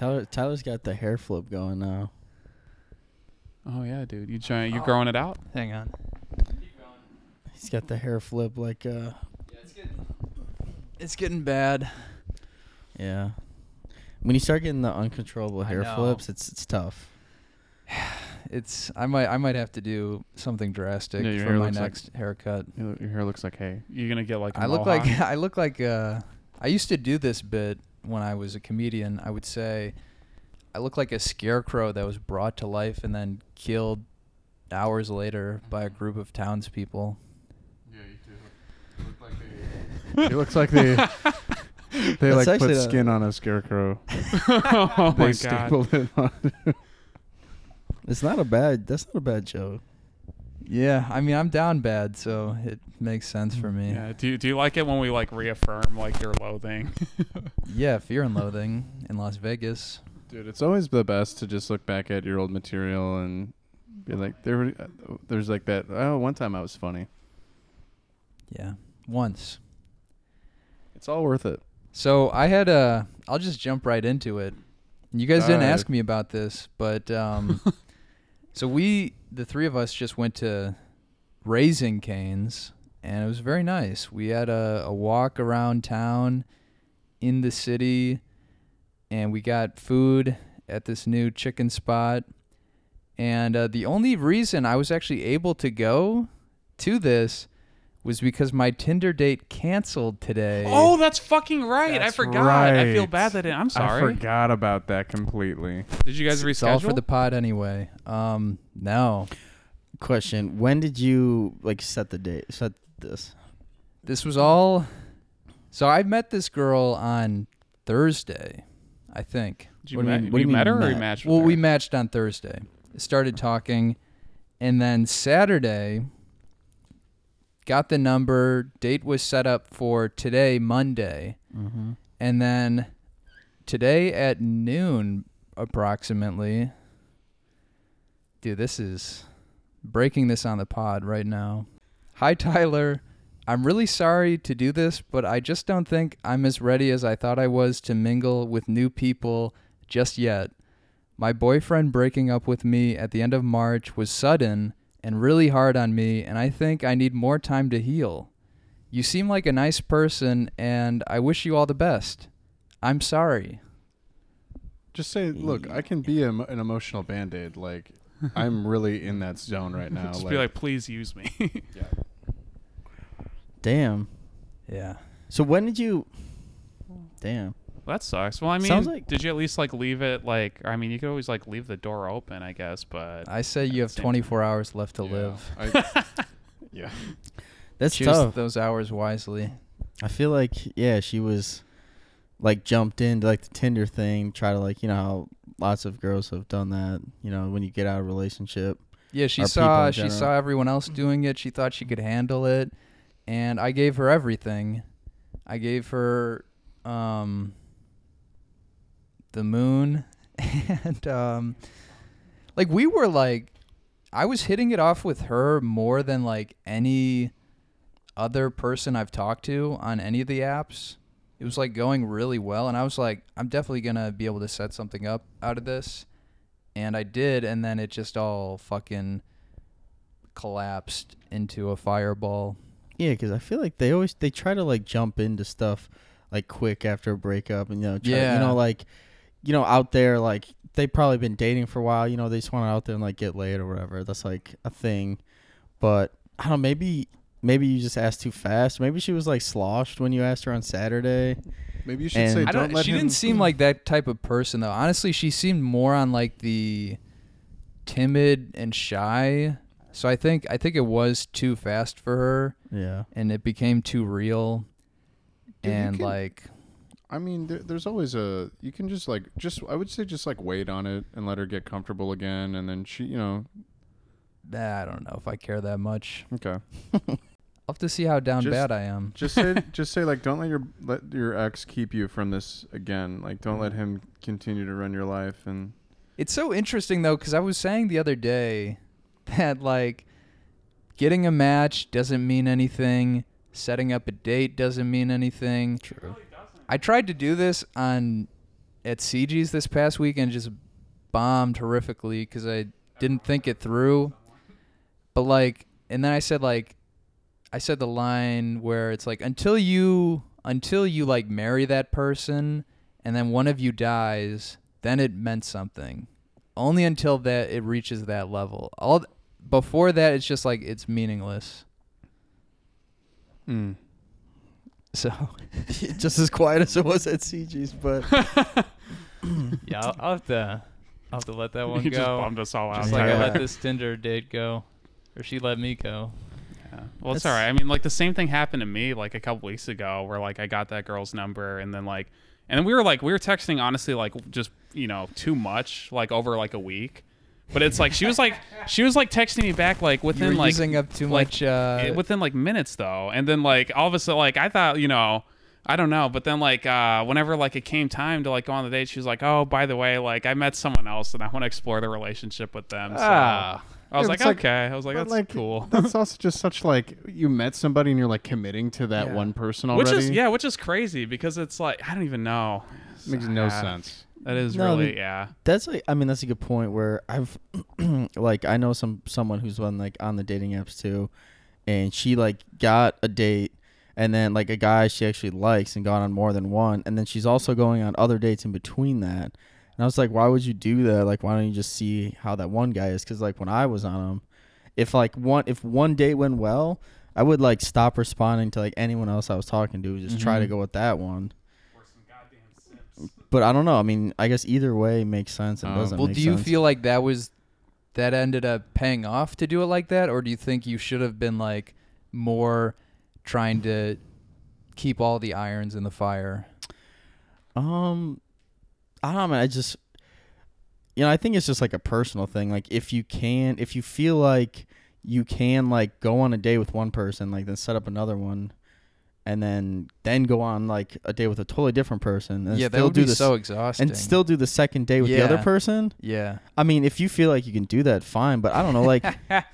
Tyler Tyler's got the hair flip going now. Oh yeah, dude. You trying? You growing it out? Hang on. He's got the hair flip like uh Yeah, it's getting, it's getting bad. yeah. When you start getting the uncontrollable hair know. flips, it's it's tough. It's I might I might have to do something drastic Yeah, your for hair my looks like- next haircut. Your your hair looks like hay. You're gonna get like? I I look like I look like uh I used to do this bit when I was a comedian. I would say I look like a scarecrow that was brought to life and then killed hours later by a mm-hmm. group of townspeople. Yeah, you do. Look like they. it looks like they. They That's like put the- skin on a scarecrow. Oh they my stapled it on. It's not a bad. That's not a bad joke. Yeah, I mean I'm down bad, so it makes sense for me. yeah. Do you, Do you like it when we like reaffirm like your loathing? Yeah, Fear and Loathing in Las Vegas. Dude, it's always the best to just look back at your old material and be like, there, there's like that. Oh, one time I was funny. Yeah, once. It's all worth it. So I had a. I'll just jump right into it. You guys didn't Alright. ask me about this, but um, so we, the three of us, just went to Raising Cane's, and it was very nice. We had a, a walk around town, in the city, and we got food at this new chicken spot. And uh, the only reason I was actually able to go to this was because my Tinder date canceled today. Oh, that's fucking right. I That's forgot. I feel right. bad that it, I'm sorry. I forgot about that completely. Did you guys reschedule? It's all for the pod anyway. Um, no, Question: When did you like set the date? Set this. this was all. So I met this girl on Thursday, I think. Did you, What do you met, mean- what do you you met mean her or you met? matched with Well, her? we matched on Thursday. Started talking, and then Saturday. Got the number. Date was set up for today, Monday, Mm-hmm. and then today at noon, approximately. Dude, this is breaking this on the pod right now. Hi, Tyler. I'm really sorry to do this, but I just don't think I'm as ready as I thought I was to mingle with new people just yet. My boyfriend breaking up with me at the end of March was sudden and really hard on me, and I think I need more time to heal. You seem like a nice person, and I wish you all the best. I'm sorry. Just say, look, I can be a, an emotional band aid. Like, I'm really in that zone right now. Just be like, please use me. yeah. Damn. Yeah. So when did you? Damn. That sucks. Well, I mean, Sounds like- did you at least like leave it like? I mean, you could always like leave the door open, I guess. But I say you have Same 24 hours left to Yeah. live. I, yeah. That's Choose tough. those hours wisely. I feel like yeah, she was like jumped into like the Tinder thing, try to like you know how lots of girls have done that. You know when you get out of a relationship. Yeah, she Or people saw in she general. saw everyone else doing it. She thought she could handle it, and I gave her everything. I gave her um the moon and um like we were like I was hitting it off with her more than like any other person I've talked to on any of the apps. It was like going really well and I was like I'm definitely going to be able to set something up out of this. And I did and then it just all fucking collapsed into a fireball. Yeah, because I feel like they always they try to like jump into stuff like quick after a breakup, and you know, try, Yeah. you know, like you know, out there like they probably been dating for a while. You know, they just want to out there and like get laid or whatever. That's like a thing. But I don't know. Maybe maybe you just asked too fast. Maybe she was like sloshed when you asked her on Saturday. Maybe you should And- say, I don't, don't. let she him. didn't seem like that type of person though. Honestly, she seemed more on like the timid and shy. So I think I think it was too fast for her, Yeah. and it became too real. Dude, and can- like, I mean, there, there's always a. You can just like, just I would say, just like wait on it and let her get comfortable again, and then she, you know, nah, I don't know if I care that much. okay. I'll have to see how down Just- bad I am. Just say, just say like, don't let your let your ex keep you from this again. Like, don't let him continue to run your life. And It's so interesting though, because I was saying the other day that like getting a match doesn't mean anything. Setting up a date doesn't mean anything. True. I tried to do this on at CG's this past weekend just bombed horrifically because I didn't think it through. But like, and then I said like, I said the line where it's like until you until you like marry that person and then one of you dies, then it meant something. Only until that it reaches that level. All before that, it's just like it's meaningless. Mm. So just as quiet as it was at CG's, but Yeah, I'll, I'll have to, I'll have to let that one you just go. bummed us all out. Just like I let this Tinder date go, or she let me go. Yeah. Well, it's all right. I mean, like the same thing happened to me like a couple weeks ago, where like I got that girl's number, and then like, and then we were like we were texting honestly like just you know too much like over like a week, but it's like she was like she was like texting me back like you're within like using up too like, much. Uh, within like minutes though, and then like all of a sudden like I thought you know. I don't know, but then like uh, whenever like it came time to like go on the date, she was like, "Oh, by the way, like I met someone else, and I want to explore the relationship with them." So Ah. I was Yeah, like, it's like- "Okay." I was like, "That's like, cool." That's also just such like you met somebody and you're like committing to that Yeah. one person already. Which is yeah, which is crazy because it's like I don't even know. It makes no sense. That is No, really the- yeah. that's like I mean that's a good point where I've like I know some someone who's been like on the dating apps too, and she like got a date and then like a guy she actually likes and gone on more than one and then she's also going on other dates in between that and i was like why would you do that like why don't you just see how that one guy is because like when i was on him if like one if one date went well i would like stop responding to like anyone else i was talking to just try to Mhm. go with that one but i don't know i mean i guess either way makes sense and Oh. doesn't well, make do you sense. feel like that was that ended up paying off to do it like that, or do you think you should have been like more trying to keep all the irons in the fire? Um, I don't know. man, I just, you know, I think it's just like a personal thing. Like if you can, if you feel like you can, like go on a date with one person, like then set up another one, and then then go on like a day with a totally different person, and yeah, that still would do be this, so exhausting. and still do the second day with the other person. yeah, I mean, if you feel like you can do that, fine. But I don't know, like,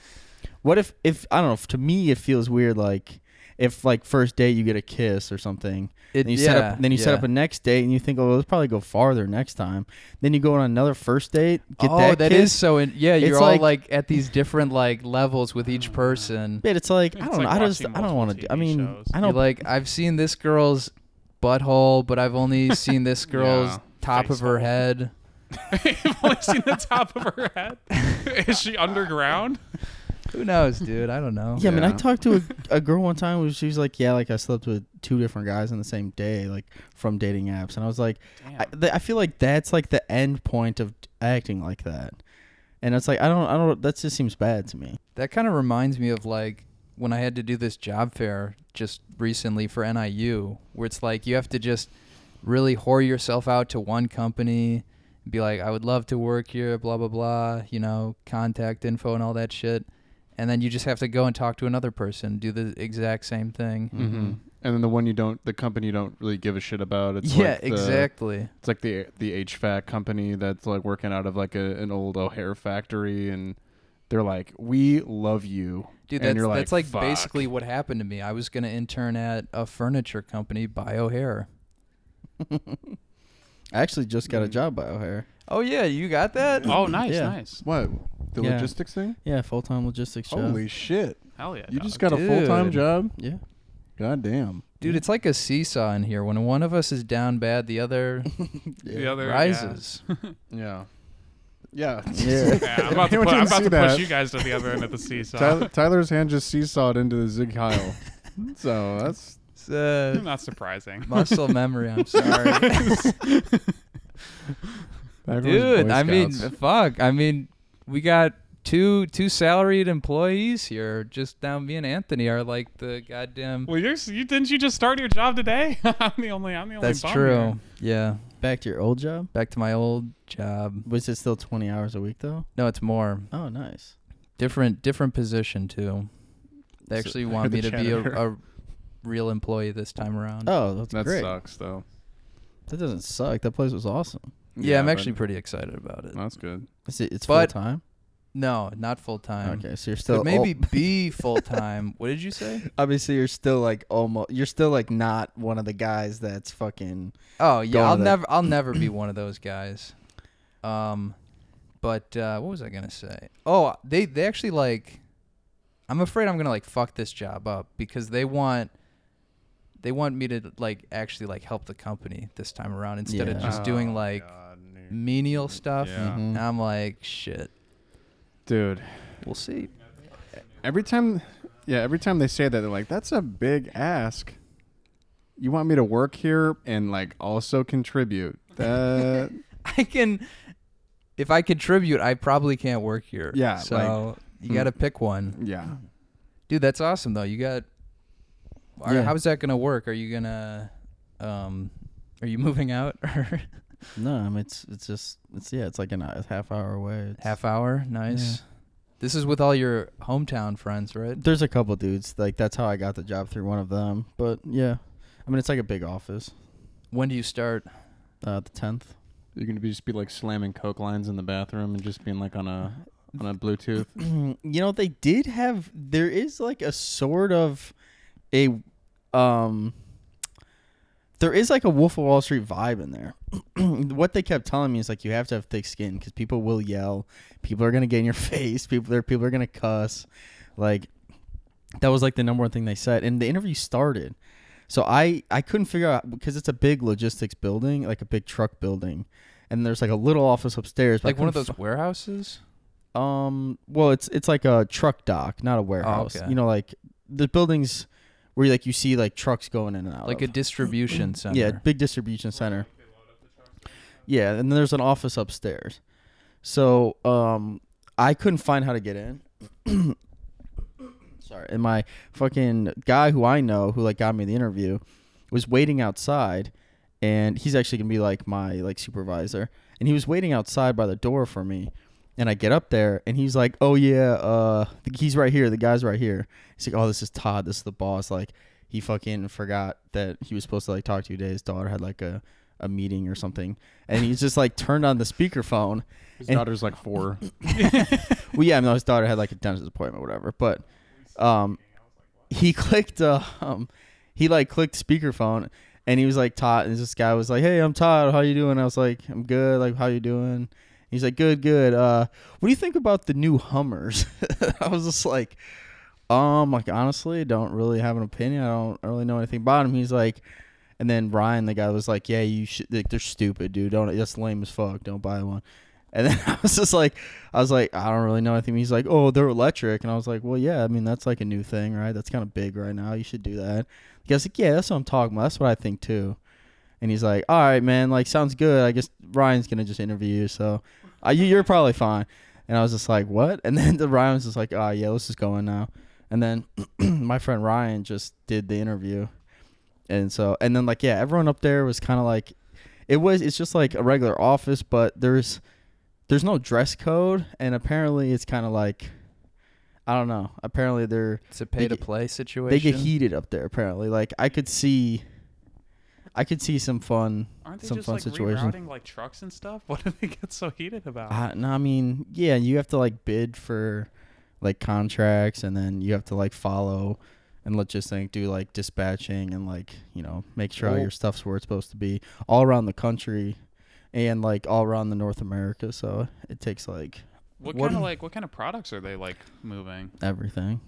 what if if I don't know? To me, it feels weird. Like if like first date you get a kiss or something. it, Then you yeah, set up. Then you set up a next date, and you think, "Oh, let's probably go farther next time." Then you go on another first date, get oh, that that kiss. is so. In, yeah, you're It's all like- like, at these different like levels with each person. But it's like I don't know. I just I don't want to. do I mean, shows. I You're don't like, I've seen this girl's butthole, but I've only seen this girl's Yeah. top of her Facehole. head. I've only seen the top of her head. is she underground? Who knows, dude? I don't know. Yeah, I mean, I Yeah. talked to a, a girl one time where she was like, "Yeah, like I slept with two different guys on the same day, like from dating apps," and I was like, I, th- I feel like that's like the end point of acting like that, and it's like I don't, I don't. That just seems bad to me. That kind of reminds me of like when I had to do this job fair just recently for NIU, where it's like you have to just really whore yourself out to one company, be like, I would love to work here, blah blah blah, you know, contact info and all that shit, and then you just have to go and talk to another person, do the exact same thing. Mm-hmm. And then the one you don't, the company you don't really give a shit about. It's yeah, like the, exactly. It's like the the HVAC company that's like working out of like a, an old O'Hare factory, and they're like, "We love you." Dude, And that's you're that's like, like "Fuck." basically what happened to me. I was gonna intern at a furniture company by O'Hare. I actually just got a Mm. job by O'Hare. Oh yeah, you got that? Oh, nice, Yeah. nice. What the Yeah. logistics thing? Yeah, full time logistics job. Holy shit! Hell yeah. You dog. just got a full time Dude. job? yeah. God damn. Dude, it's like a seesaw in here. When one of us is down bad, the other the other yeah. rises. Yeah. Yeah. Yeah. Yeah, I'm about to, Anyone put, I'm didn't about see to that. push you guys to the other end of the seesaw. Tyler, Tyler's hand just seesawed into the Sieg Heil. so that's It's, uh, Not surprising. muscle memory. I'm sorry, back when it was dude. Boy I mean, Scouts. fuck. I mean, we got two two salaried employees here. Just down me and Anthony are like the goddamn. Well, you're, you didn't you just start your job today? I'm the only. I'm the only. That's true. here. Yeah. Back to your old job. Back to my old job. Was it still twenty hours a week though? No, it's more Oh, nice. different different position too. They So- actually want me to be a, a real employee this time around. Oh, that's that great. sucks though. That doesn't suck. That place was awesome. Yeah, I'm but actually pretty excited about it. That's good. It's it's But- full time. No, not full time. Okay, so you're still Could maybe al- be full time. what did you say? obviously you're still like almost you're still like not one of the guys that's fucking Oh yeah, Going I'll to the- never I'll never be one of those guys. Um but uh what was I gonna say? Oh, they they actually like I'm afraid I'm gonna like fuck this job up because they want they want me to like actually like help the company this time around instead of Yeah. just doing Oh, like God, dude. Menial stuff. Yeah. Mhm. And I'm like, shit. Dude, We'll see. every time, yeah, every time they say that, they're like, "That's a big ask." You want me to work here and like also contribute? That I can if I contribute, I probably can't work here. Yeah, So you hmm. got to pick one. yeah. Dude, that's awesome though. You got. Are, Yeah. How's that gonna work? Are you gonna, um, are you moving out or no. I mean, it's it's just it's yeah. It's like an, a half hour away. It's, half hour? Nice. Yeah. This is with all your hometown friends, right? There's a couple dudes like that's how I got the job through one of them. But yeah, I mean it's like a big office. When do you start? Uh, the tenth. You're gonna be just be like slamming coke lines in the bathroom and just being like on a on a Bluetooth. you know they did have there is like a sort of a um there is like a wolf of wall street vibe in there. What they kept telling me is like you have to have thick skin because people will yell. People are gonna get in your face. People are people are gonna cuss. Like that was like the number one thing they said. And the interview started. So i i couldn't figure out because it's a big logistics building like a big truck building. And there's like a little office upstairs Like one of those warehouses? um, well, it's it's like a truck dock, not a warehouse. okay. You know, like the buildings where like you see like trucks going in and out. Like a distribution center. yeah, big distribution center. Yeah, and then there's an office upstairs. So um, I couldn't find how to get in. Sorry, and my fucking guy who I know who like got me the interview was waiting outside, and he's actually gonna be like my like supervisor, and he was waiting outside by the door for me. And I get up there, and he's like, "Oh yeah, uh, he's right here. The guy's right here." He's like, "Oh, this is Todd. This is the boss." Like, he fucking forgot that he was supposed to like talk to you today. His daughter had like a, a meeting or something, and he's just like turned on the speakerphone. His And- daughter's like four. Well, yeah, no, his daughter had like a dentist appointment, or whatever. But um, he clicked uh, um, he like clicked speakerphone, and he was like Todd, and this guy was like, "Hey, I'm Todd. How you doing?" I was like, "I'm good. Like, how you doing?" He's like, "Good, good. Uh, what do you think about the new Hummers?" I was just like, um, like honestly, don't really have an opinion. I don't really know anything about them. He's like, and then Ryan, the guy, was like, "Yeah, you should. Like, they're stupid, dude. Don't. That's lame as fuck. Don't buy one." And then I was just like, I was like, I don't really know anything. He's like, oh, they're electric, and I was like, well, yeah. I mean, that's like a new thing, right? That's kind of big right now. You should do that. The guy's like, yeah, that's what I'm talking about. That's what I think too. And he's like, all right, man. Like, sounds good. I guess Ryan's gonna just interview you, so uh, you, you're probably fine. And I was just like, what? And then the Ryan was just like, oh yeah, let's just go in now. And then my friend Ryan just did the interview, and so and then like yeah, everyone up there was kind of like, it was it's just like a regular office, but there's there's no dress code, and apparently it's kind of like, I don't know. Apparently they're It's a pay to get- play situation. they get heated up there. Apparently, like I could see, I could see some fun. Aren't they Some just fun like situation. rerouting like trucks and stuff? What do they get so heated about? Uh, no, I mean, yeah, you have to like bid for like contracts, and then you have to like follow and let's just think do like dispatching and like you know make sure all your stuff's where it's supposed to be all around the country and like all around the North America. So it takes like what what- kind of like what kind of products are they like moving? everything.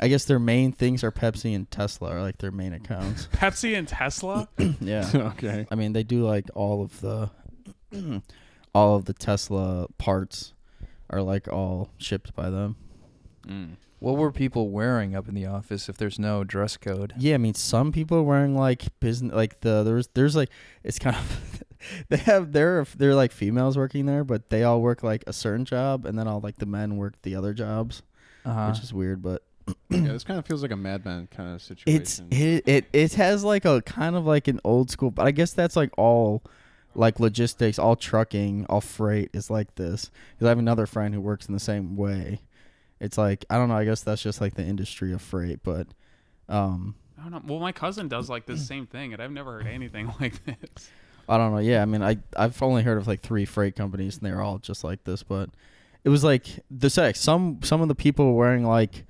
I guess their main things are Pepsi and Tesla are like their main accounts. Pepsi and Tesla? yeah. okay. I mean, they do like all of the all of the Tesla parts are like all shipped by them. Mm. What were people wearing up in the office if there's no dress code? Yeah, I mean, some people are wearing like business, like the there's there's like it's kind of they have they're they're like females working there, but they all work like a certain job, and then all like the men work the other jobs, Uh-huh. which is weird, but Yeah, this kind of feels like a madman kind of situation. it's it, it it has like a kind of like an old school, but I guess that's like all like logistics, all trucking, all freight is like this. Because I have another friend who works in the same way. It's like I don't know. I guess that's just like the industry of freight, but um, I don't know. Well, my cousin does like the same thing, and I've never heard anything like this. I don't know. Yeah, I mean, I I've only heard of like three freight companies, and they're all just like this. But it was like the sex. Some some of the people were wearing like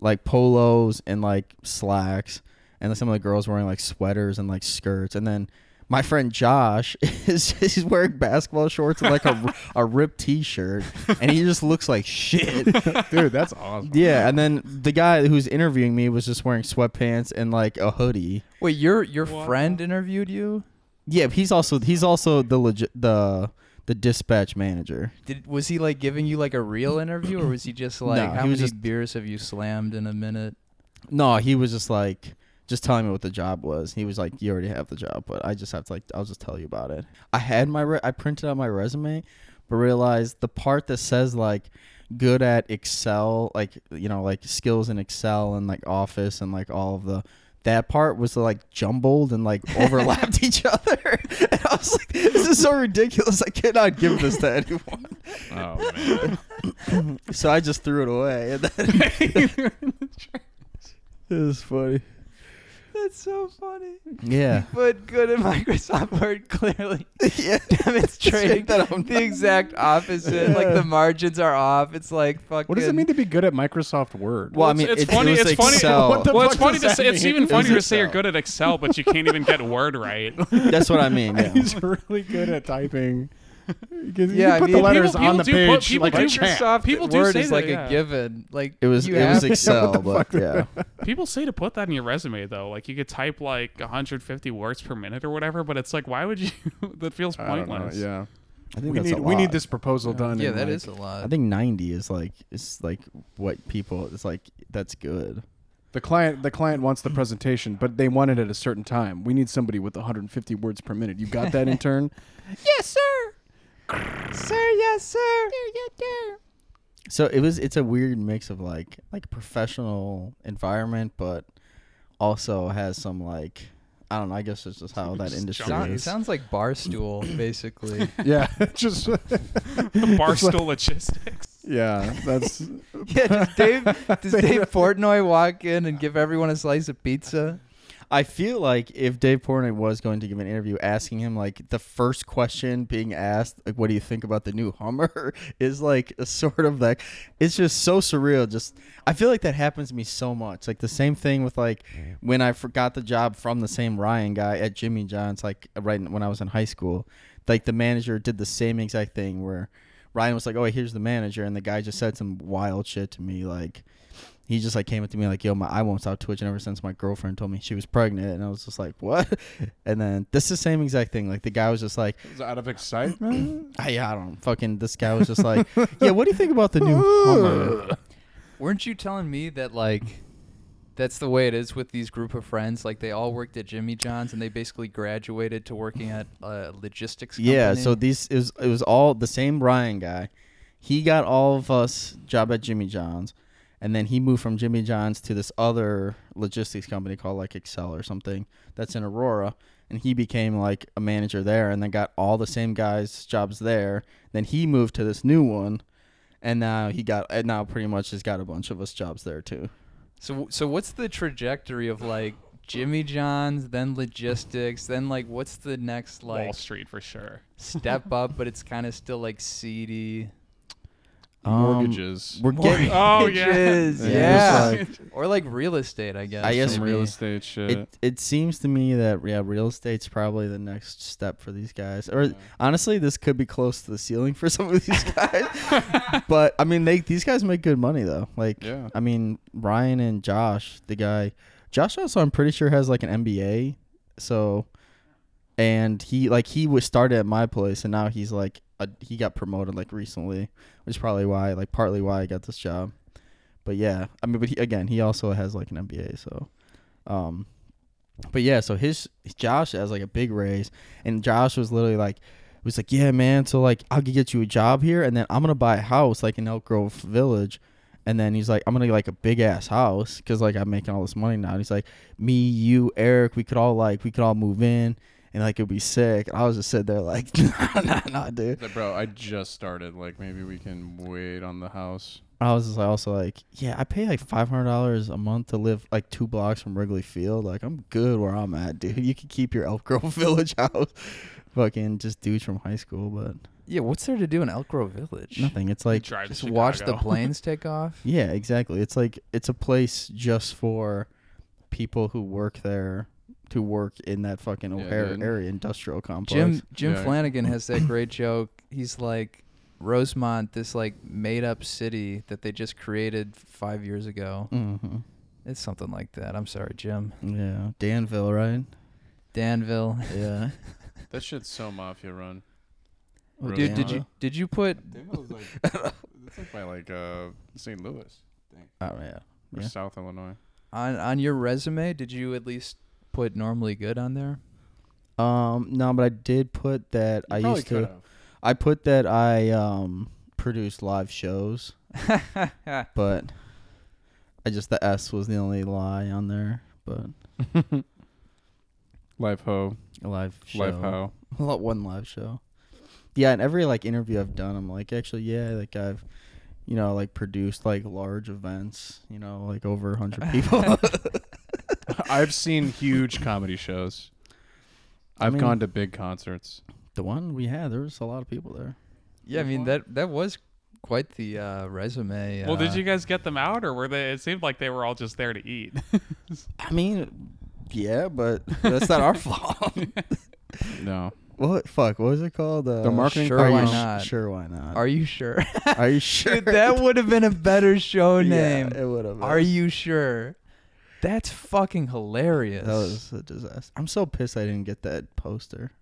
like polos and like slacks, and then some of the girls wearing like sweaters and like skirts, and then. My friend Josh is he's wearing basketball shorts and like a, a ripped T-shirt, and he just looks like shit. Dude, that's awesome. Yeah, and then the guy who's interviewing me was just wearing sweatpants and like a hoodie. Wait, your your What? friend interviewed you? Yeah, he's also he's also the legit the the dispatch manager. Did was he like giving you like a real interview, or was he just like, No, how he was many just- beers have you slammed in a minute? No, he was just like just telling me what the job was. He was like, "You already have the job, but I just have to like I'll just tell you about it." I had my re- I printed out my resume, but realized the part that says like good at Excel, like you know, like skills in Excel and like Office and like all of the that part was like jumbled and like overlapped each other. And I was like, this is so ridiculous. I cannot give this to anyone. Oh man. So I just threw it away. And then it was funny. That's so funny. Yeah. But good at Microsoft Word clearly yeah. demonstrating That I'm the exact opposite. Like the margins are off. It's like fucking. What does it mean to be good at Microsoft Word? Well, I mean, it's it- it funny. was it's funny. Excel. What the well, it's fuck funny to say. that It's even It funnier to say you're good at Excel, but you can't even get Word right. That's what I mean. Yeah. He's really good at typing. You can, you Yeah, I put mean, the letters people- on the people do put- page people like do a champ. Microsoft People do Word say is that, like yeah. a given. Like It was it was Excel, the but yeah. People say to put that in your resume though. Like you could type like 150 words per minute or whatever, but it's like, why would you? that feels I don't know. pointless. Yeah, I think we that's need a we need this proposal done. yeah, in, that like, is a lot. I think 90 is like is like what people it's like that's good. The client the client wants the presentation, but they want it at a certain time. We need somebody with 150 words per minute. You got that intern? yes, sir. Sir, yes, sir. So it was it's a weird mix of like like professional environment but also has some like I don't know, I guess it's just how that Just industry jump Sound, is. sounds like Barstool, basically. yeah, just bar Barstool logistics. yeah. That's yeah, does Dave does Dave Portnoy walk in and give everyone a slice of pizza? I feel like if Dave Portnoy was going to give an interview, asking him like the first question being asked, like, "What do you think about the new Hummer?" is like a sort of like it's just so surreal. Just I feel like that happens to me so much. Like the same thing with like mm-hmm. when I forgot the job from the same Ryan guy at Jimmy John's, like right when I was in high school. Like the manager did the same exact thing where Ryan was like, "Oh, here's the manager," and the guy just said some wild shit to me like he just like came up to me like, "Yo, my I won't stop twitching ever since my girlfriend told me she was pregnant," and I was just like, "What?" And then this is the same exact thing. Like the guy was just like, is out of excitement. "I, I don't know, fucking." This guy was just like, "Yeah, what do you think about the new Hummer?" Weren't you telling me that like that's the way it is with these group of friends? Like they all worked at Jimmy John's and they basically graduated to working at a logistics company. Yeah, so these it was it was all the same Ryan guy. He got all of us job at Jimmy John's, and then he moved from Jimmy John's to this other logistics company called like Excel or something that's in Aurora, and he became like a manager there, and then got all the same guys jobs there. Then he moved to this new one, and now he got and now pretty much has got a bunch of us jobs there too. So so what's the trajectory of like Jimmy John's, then logistics, then like what's the next like Wall like Street for sure. step up, but it's kind of still like seedy. Um, Mortgages. We're getting. Oh yeah. Mortgages, Yeah, yeah. just or like real estate, I guess. I guess Some maybe. real estate shit. It it seems to me that yeah, real estate's probably the next step for these guys. Or honestly, this could be close to the ceiling for some of these guys. but I mean, they these guys make good money though. Like, Yeah. I mean, Ryan and Josh, the guy, Josh also I'm pretty sure has like an MBA. So, and he like he was started at my place, and now he's like he got promoted like recently, which is probably why like partly why I got this job. But yeah, I mean, but he, again, he also has like an MBA, so. Um, but yeah, so his Josh has like a big raise, and Josh was literally like, was like, yeah, man. So like, I'll get you a job here, and then I'm gonna buy a house like in Elk Grove Village, and then he's like, I'm gonna get like a big ass house because like I'm making all this money now. And he's like, me, you, Eric, we could all like we could all move in, and like it'd be sick. And I was just sitting there like, nah, nah, nah, dude. Like, Bro, I just started. Like, maybe we can wait on the house. I was just like, also like, yeah, I pay like five hundred dollars a month to live like two blocks from Wrigley Field. Like, I'm good where I'm at, dude. You can keep your Elk Grove Village house. Fucking just dudes from high school, but Yeah, what's there to do in Elk Grove Village? Nothing. It's like Drive to Just watch the Chicago. planes take off. yeah, exactly. It's like it's a place just for people who work there to work in that fucking Yeah, O'Hare dude. area industrial complex. Jim Jim Yeah. Flanagan has that great joke. He's like Rosemont, this like made up city that they just created five years ago. hmm It's something like that. I'm sorry, Jim. Yeah, Danville, right? Danville. Yeah. That shit's so mafia run. Oh, Dude, did you did you put Danville's like it's like by like uh St. Louis Think. Oh yeah. or Yeah. South Illinois. on on your resume? Did you at least put normally good on there? Um, no, but I did put that I used to. I put that I um produced live shows, but I just the S was the only lie on there. But Live ho, a live show, live ho. Lo- one live show. Yeah, and every like interview I've done, I'm like, actually, yeah, like I've, you know, like produced like large events, you know, like over a hundred people. I've seen huge comedy shows. I I've mean- gone to big concerts. the one we had, there was a lot of people there. Yeah, I mean that that was quite the uh, resume. Well, did uh, you guys get them out, or were they? It seemed like they were all just there to eat. I mean, yeah, but that's not our fault. No, what? Fuck, what was it called? Uh, The marketing Sure, why you not? Sure, why not? Are you sure? Are you sure? Dude, that would have been a better show Yeah, name. it would have. Are you sure? That's fucking hilarious. That was a disaster. I'm so pissed I didn't get that poster.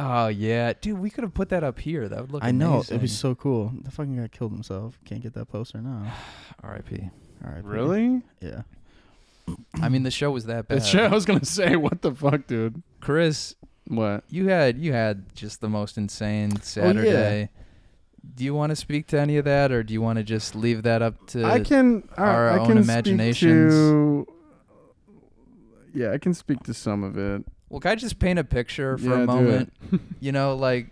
Oh yeah, dude, we could have put that up here. That would look. I know amazing. it'd be so cool. The fucking guy killed himself. Can't get that poster now. R.I.P. R.I.P. really? Yeah. I mean, the show was that bad. It's I was gonna say, what the fuck, dude? Chris, What? you had you had just the most insane Saturday. Oh, yeah. Do you want to speak to any of that, or do you want to just leave that up to? I can. I- our I own can imaginations. Speak to, yeah, I can speak to some of it. Well, can I just paint a picture for Yeah, do a it. moment? you know, like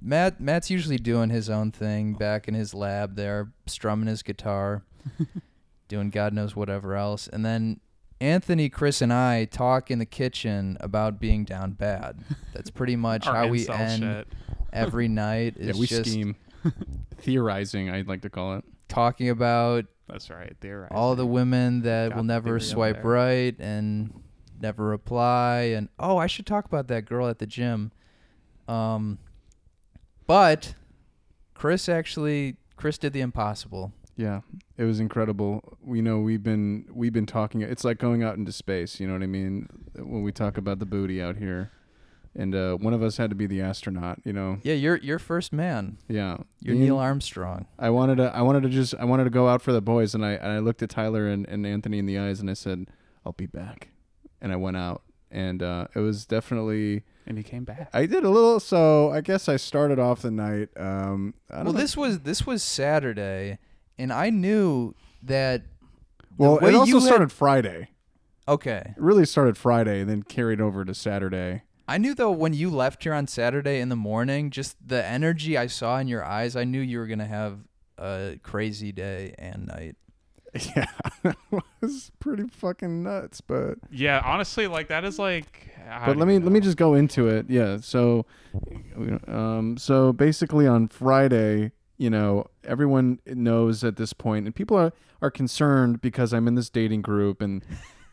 Matt Matt's usually doing his own thing back in his lab there, strumming his guitar, doing God knows whatever else. And then Anthony, Chris, and I talk in the kitchen about being down bad. That's pretty much how we end shit. every night. Yeah, we just scheme, theorizing. I'd like to call it. talking about That's right. They're all the women that Got will never theory swipe there. right and never reply and oh i should talk about that girl at the gym um but chris actually chris did the impossible Yeah, it was incredible. We know we've been we've been talking. It's like going out into space. You know what I mean? When we talk about the booty out here, and uh, one of us had to be the astronaut. You know? yeah you're you're first man Yeah. you're neil armstrong I wanted to I wanted to just I wanted to go out for the boys and I and I looked at Tyler and, and Anthony in the eyes and I said, I'll be back. And I went out and uh, it was definitely and he came back. I did a little so I guess I started off the night um I don't well know. this was this was saturday and i knew that well it also you had- started Friday. okay It really started Friday and then carried over to Saturday. i knew though when you left here on saturday in the morning just the energy i saw in your eyes i knew you were gonna have a crazy day and night Yeah. it was pretty fucking nuts, but Yeah, honestly, like that is like. I but let me even let me just go into it. Yeah. So, um, so basically on Friday, you know, everyone knows at this point, and people are are concerned because I'm in this dating group, and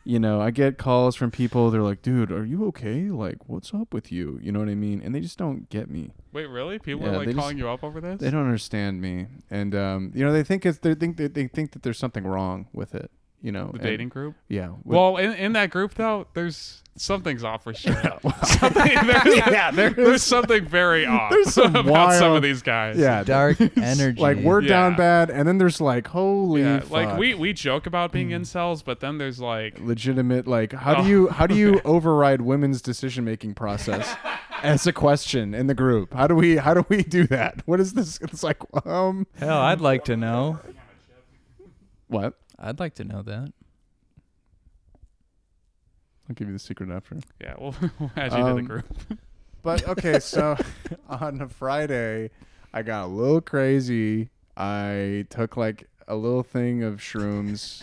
you know, I get calls from people. They're like, "Dude, are you okay? Like, what's up with you?" You know what I mean? And they just don't get me. Wait, really? People Yeah, are like just- calling you up over this? They don't understand me, and um, you know, they think it's they think that they think that there's something wrong with it. You know, The and- dating group. Yeah. with- Well, in, in that group though, there's something's off for sure. something, there's, yeah, there's there's something very off There's some about some of these guys. yeah, dark energy. Like we're down bad, and then there's like holy, Yeah, fuck. like we we joke about being Hmm. incels, but then there's like legitimate like how Oh. do you how do you override women's decision making process as a question in the group? How do we how do we do that? What is this? It's like um hell i'd like to know what? I'd like to know that I'll give you the secret after. yeah, we'll, we'll add you to the Um, group. But okay, so on a Friday, I got a little crazy. I took like a little thing of shrooms,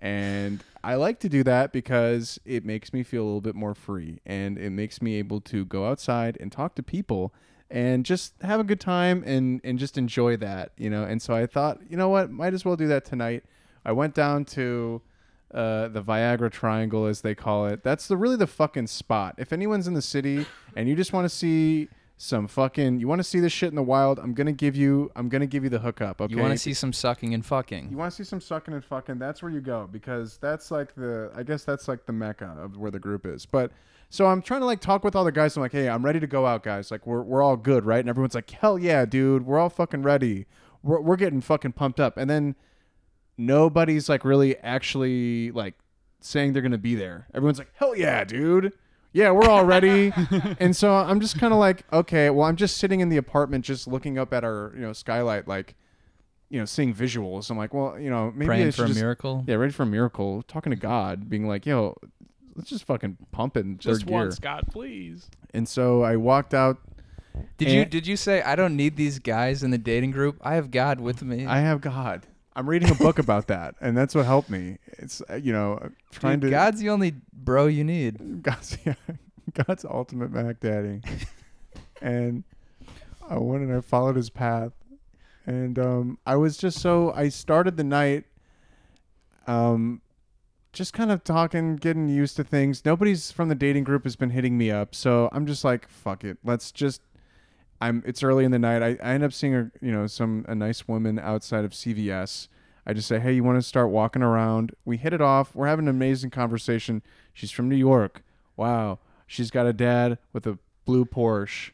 and I like to do that because it makes me feel a little bit more free, and it makes me able to go outside and talk to people and just have a good time and and just enjoy that, you know. And so I thought, you know what, might as well do that tonight. I went down to uh, the Viagra Triangle, as they call it. That's the really the fucking spot. If anyone's in the city and you just want to see some fucking, you want to see this shit in the wild, I'm gonna give you, I'm gonna give you the hookup. Okay. You want to see some sucking and fucking. You want to see some sucking and fucking? That's where you go because that's like the, I guess that's like the mecca of where the group is. But so I'm trying to like talk with all the guys. I'm like, hey, I'm ready to go out, guys. Like we're we're all good, right? And everyone's like, hell yeah, dude, we're all fucking ready. We're we're getting fucking pumped up. And then nobody's like really actually like saying they're gonna be there. Everyone's like, hell yeah, dude. Yeah, we're all ready. and so I'm just kind of like, okay, well, I'm just sitting in the apartment, just looking up at our, you know, skylight, like, you know, seeing visuals. I'm like, well, you know, maybe I Praying should for a just- miracle. Yeah, ready for a miracle. Talking to God, being like, yo, let's just fucking pump it in Just third gear. once, God, please. And so I walked out. Did you And- did you say I don't need these guys in the dating group? I have God with me. I have God. I'm reading a book about that, and that's what helped me. It's uh, you know trying Dude, to God's the only bro you need. God's yeah, God's ultimate Mac Daddy, and I went and I followed his path, and um, I was just so I started the night, um, just kind of talking, getting used to things. Nobody's from the dating group has been hitting me up, so I'm just like, fuck it, let's just. I'm. It's early in the night. I, I end up seeing a you know some a nice woman outside of CVS. I just say, hey, you want to start walking around? We hit it off. We're having an amazing conversation. She's from New York. Wow. She's got a dad with a blue Porsche.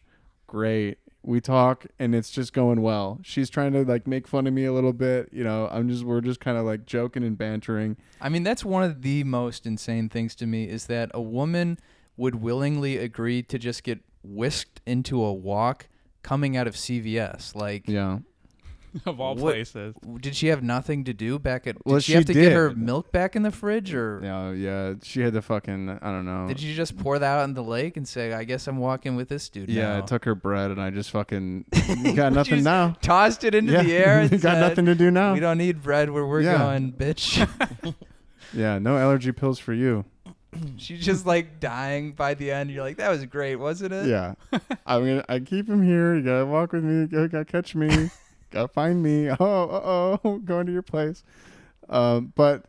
Great. We talk and it's just going well. She's trying to like make fun of me a little bit. You know, I'm just, we're just kind of like joking and bantering. I mean, that's one of the most insane things to me is that a woman would willingly agree to just get whisked into a walk coming out of CVS. Like, Yeah. of all What- places. did she have nothing to do back at? Did Well, she, she have to get her did. milk back in the fridge, or Yeah. Yeah. She had to fucking, I don't know. did you just pour that out in the lake and say, "I guess I'm walking with this dude"? yeah. I took her bread and I just fucking, got nothing just now. tossed it into yeah. the air. And got said, nothing to do now. We don't need bread where we're Yeah. going, bitch. Yeah. No allergy pills for you. She's just like dying by the end. You're like, that was great, wasn't it? Yeah. I'm gonna I keep him here. You gotta walk with me. You gotta, catch me. gotta find me. Oh, uh oh, going to your place. Um, but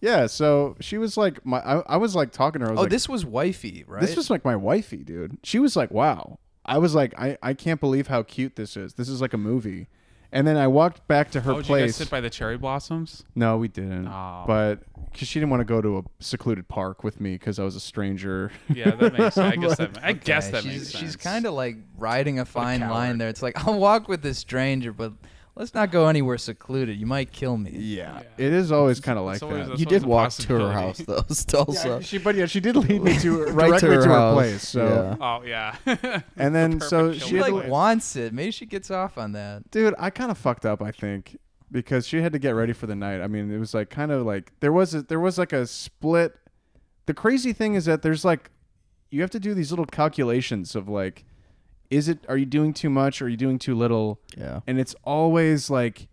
yeah, so she was like my I, I was like talking to her. Oh, like, this was wifey, right? this was like my wifey, dude. She was like, wow. I was like, I, I can't believe how cute this is. This is like a movie. And then I walked back to her oh, did you guys sit by the cherry blossoms? no, we didn't. Oh. But because she didn't want to go to a secluded park with me because I was a stranger. Yeah, that makes. Sense. I guess that. I guess that she's, makes sense. She's kind of like riding a fine line there. It's like I'll walk with this stranger, but let's not go anywhere secluded. You might kill me. Yeah, Yeah. it is always kind of like always that. a- You always did walk to her possibility. house though, still. Yeah, she, but yeah, she did lead me to her, Right directly to her to her house, place. So, yeah. Oh yeah. and then perfect so kill she She had like to, place. wants it. Maybe she gets off on that. dude, I kind of fucked up. I think because she had to get ready for the night. I mean, it was like kind of like there was a, there was like a split. The crazy thing is that there's like you have to do these little calculations of like, is it are you doing too much or are you doing too little? Yeah. and it's always like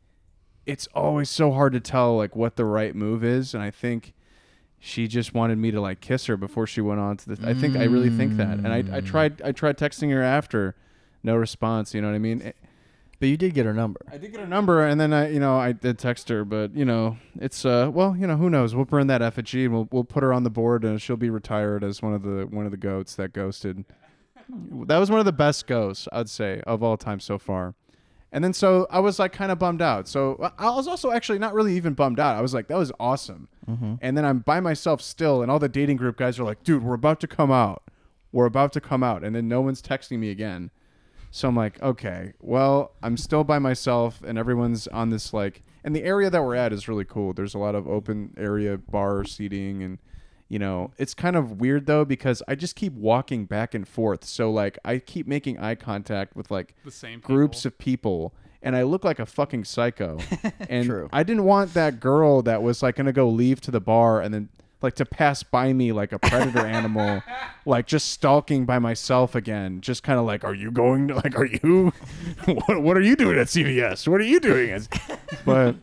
it's always so hard to tell like what the right move is and i think she just wanted me to like kiss her before she went on to the i think i really think that and i, I Mm. tried i tried texting her after no response you know what i mean Eh, But you did get her number. i did get her number and then i you know i did text her but you know it's uh well you know who knows we'll burn that effigy and we'll, we'll put her on the board and she'll be retired as one of the one of the goats that ghosted that was one of the best ghosts i'd say of all time so far and then so I was like kind of bummed out. So I was also actually not really even bummed out. I was like, that was awesome. Mm-hmm. And then I'm by myself still, and all the dating group guys are like, dude, we're about to come out. We're about to come out. And then no one's texting me again. So I'm like, okay, well, I'm still by myself, and everyone's on this like, and the area that we're at is really cool. There's a lot of open area bar seating, and you know, it's kind of weird though because I just keep walking back and forth. So like, I keep making eye contact with like the same groups people. of people and I look like a fucking psycho. and True. I didn't want that girl that was like gonna go leave to the bar and then like to pass by me like a predator animal, like just stalking by myself again. Just kind of like, are you going to like, are you, what, what are you doing at CVS? What are you doing? At-" But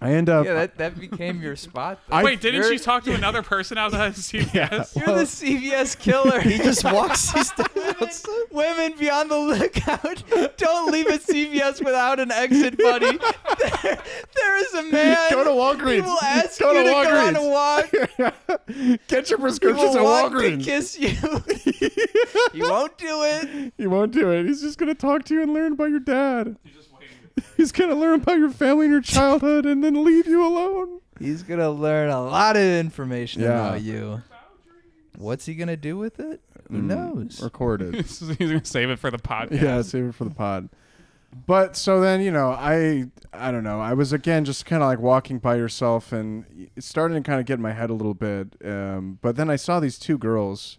I end up. yeah, that, that became your spot. though. I- Wait, didn't you're- she talk to another person outside of CVS? You're the CVS killer. he just walks these things. Women be on the lookout. Don't leave a CVS without an exit, buddy. There, there is a man. Go to Walgreens. He will ask Go you to to go on a Walgreens. walk. Get your He prescriptions will at want to Walgreens. kiss you. he won't do it. He won't do it. He's just gonna talk to you and learn about your dad. He's gonna learn about your family and your childhood, and then leave you alone. He's gonna learn a lot of information Yeah. about you. What's he gonna do with it? Who knows? Recorded. He's gonna save it for the podcast. yeah, save it for the pod. But so then you know, I I don't know. I was again just kind of like walking by yourself, and it started to kind of get in my head a little bit. Um, but then I saw these two girls.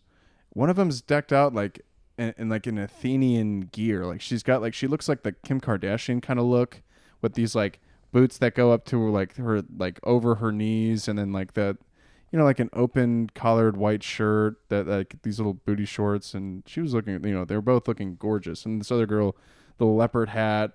One of them's decked out like in like an Athenian gear. Like she's got like she looks like the Kim Kardashian kind of look with these like boots that go up to like her like over her knees, and then like the you know like an open collared white shirt that like these little booty shorts, and she was looking you know they were both looking gorgeous, and this other girl the leopard hat,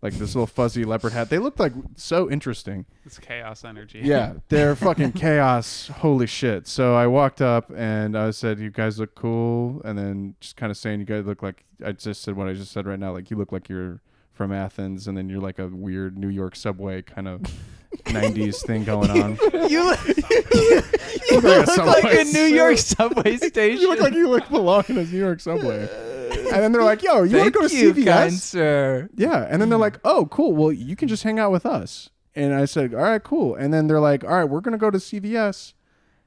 like this little fuzzy leopard hat. They looked like so interesting. It's chaos energy. Yeah, they're fucking chaos. Holy shit. So I walked up and I said, You guys look cool. And then just kind of saying, You guys look like, I just said what I just said right now. Like, you look like you're from Athens. And then you're like a weird New York subway kind of 90s thing going on. You look, look like a look like a New York subway station. You look like you look belong in a New York subway. And then they're like, Yo, you want to go to you, CVS? kind sir. Yeah, and then they're like, "Oh, cool. Well, you can just hang out with us." And I said, "All right, cool." And then they're like, "All right, we're gonna go to CVS,"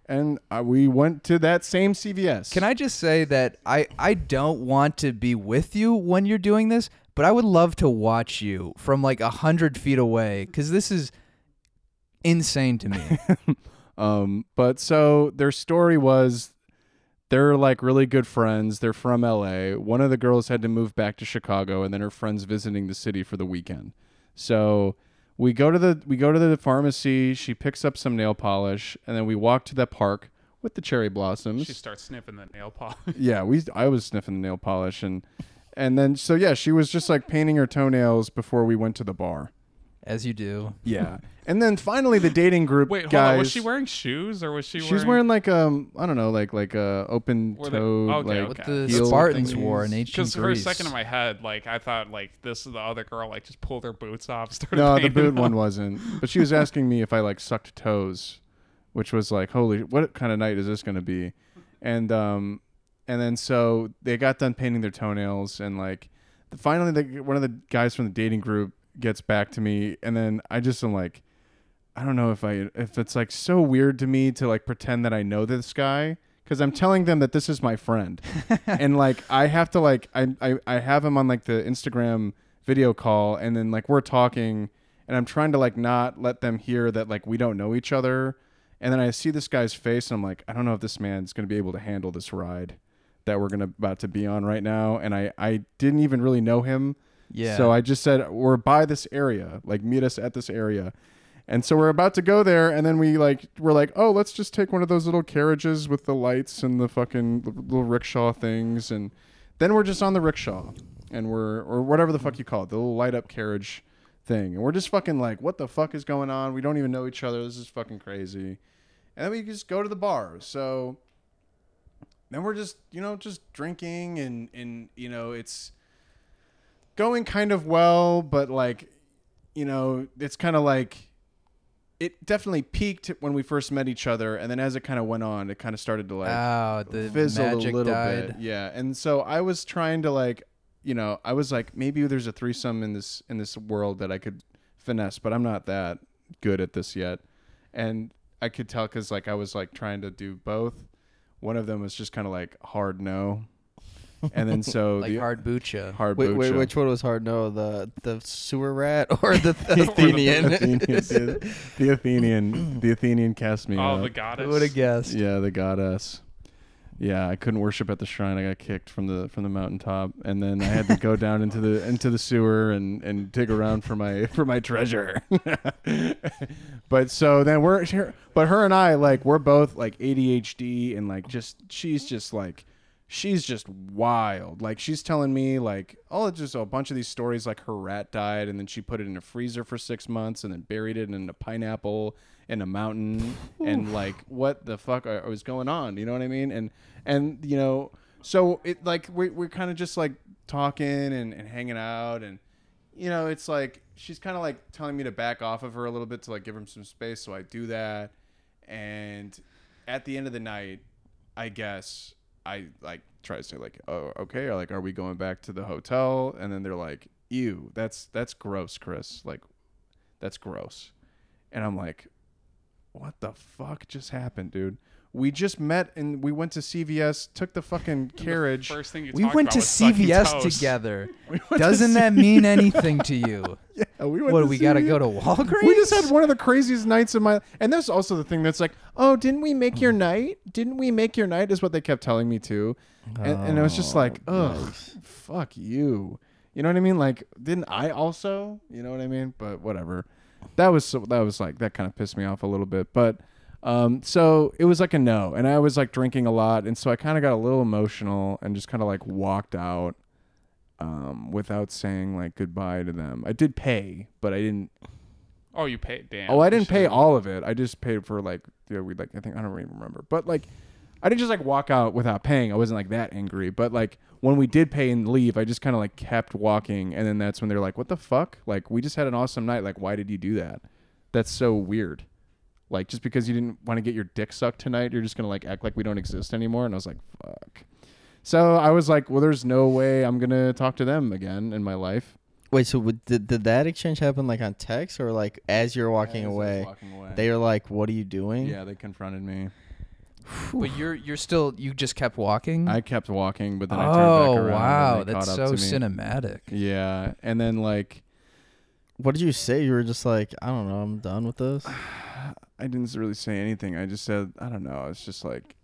and uh, we went to that same CVS. Can I just say that I, I don't want to be with you when you're doing this, but I would love to watch you from like a hundred feet away because this is insane to me. Um, but so their story was they're like really good friends. They're from LA. One of the girls had to move back to Chicago and then her friends visiting the city for the weekend. So we go to the we go to the pharmacy, she picks up some nail polish, and then we walk to the park with the cherry blossoms. She starts sniffing the nail polish. yeah, we I was sniffing the nail polish and and then so yeah, she was just like painting her toenails before we went to the bar. As you do. Yeah. and then finally the dating group Wait, hold guys on. Was she wearing shoes or was she? She's wearing like um I don't know like like uh open Were they- toe okay, like okay. What the heel Spartans thingies. wore in ancient Because for a Greece. second in my head, like I thought, like this is the other girl, like just pulled her boots off. Started No, the boot them. one wasn't. But she was asking me if I like sucked toes, which was like holy what kind of night is this going to be? And um and then so they got done painting their toenails and like finally the, one of the guys from the dating group gets back to me and then I just am like I don't know if I if it's like so weird to me to like pretend that I know this guy because I'm telling them that this is my friend, and like I have to like I, I I have him on like the Instagram video call, and then like we're talking, and I'm trying to like not let them hear that like we don't know each other, and then I see this guy's face, and I'm like I don't know if this man's gonna be able to handle this ride that we're gonna about to be on right now, and I I didn't even really know him. Yeah. So I just said we're by this area, like meet us at this area. And so we're about to go there, and then we like we're like, oh, let's just take one of those little carriages with the lights and the fucking little rickshaw things, and then we're just on the rickshaw, and we're or whatever the fuck you call it, the little light up carriage thing, and we're just fucking like, what the fuck is going on? We don't even know each other. This is fucking crazy. And then we just go to the bar. So then we're just you know just drinking and and you know it's going kind of well, but like, you know, it's kind of like it definitely peaked when we first met each other, and then as it kind of went on, it kind of started to like oh, the fizzle a little died. bit. Yeah, and so I was trying to like, you know, I was like, maybe there's a threesome in this in this world that I could finesse, but I'm not that good at this yet, and I could tell because like I was like trying to do both. One of them was just kind of like hard no, and then so Like the hard bucha. hard Wait, wait, which one was hard? No, the the sewer rat or the Athenian? the, Athenian, the, the Athenian, the Athenian cast me Oh, out. the goddess. Who would have guessed? yeah, the goddess. Yeah, I couldn't worship at the shrine. I got kicked from the from the mountaintop, and then I had to go down into the into the sewer and and dig around for my for my treasure. but so then we're here, but her and I like we're both like ADHD and like just she's just like she's just wild. Like she's telling me like oh it's just a bunch of these stories like her rat died and then she put it in a freezer for 6 months and then buried it in a pineapple in a mountain and like what the fuck are- was going on, you know what I mean? And and you know so it like we we're kind of just like talking and, and hanging out and you know it's like she's kind of like telling me to back off of her a little bit to like give him some space so i do that and at the end of the night i guess i like try to say like oh okay or like are we going back to the hotel? And then they're like ew that's that's gross chris. Like that's gross. And i'm like what the fuck just happened dude we just met and we went to cvs took the fucking carriage First thing you We went about to CVS together. We Doesn't that mean anything to you? Yeah, we went What to we gotta go to Walgreens? We just had one of the craziest nights of my. And that's also the thing that's like, oh, didn't we make your mm. night? Didn't we make your night? Is what they kept telling me too. And, and it was just like, Oh, ugh, nice. fuck you. You know what I mean? Like, didn't I also? You know what I mean? But whatever. That was so. That was like that kind of pissed me off a little bit. But um, so it was like a no, and I was like drinking a lot, and so I kind of got a little emotional and just kind of like walked out. Um, without saying like goodbye to them, I did pay, but I didn't Oh, you paid. Damn. Oh, I didn't pay all of it. I just paid for like yeah, we like I think I don't even remember. But like I didn't just like walk out without paying. I wasn't like that angry. But like when we did pay and leave, I just kind of like kept walking and then that's when they're like, "What the fuck? Like we just had an awesome night. Like why did you do that?" That's so weird. Like just because you didn't want to get your dick sucked tonight, you're just going to like act like we don't exist anymore and I was like, "Fuck." So I was like, "Well, there's no way I'm going to talk to them again in my life." Wait, so would, did, did that exchange happen like on text or like as you're walking As I was away? walking away. They were like, "What are you doing?" yeah, they confronted me. But you're you're still you just kept walking. I kept walking, but then I turned oh back around. Oh, wow, and they that's caught so to me. cinematic. Yeah, and then like What did you say? You were just like, I don't know, I'm done with this. I didn't really say anything. I just said I don't know. It's just like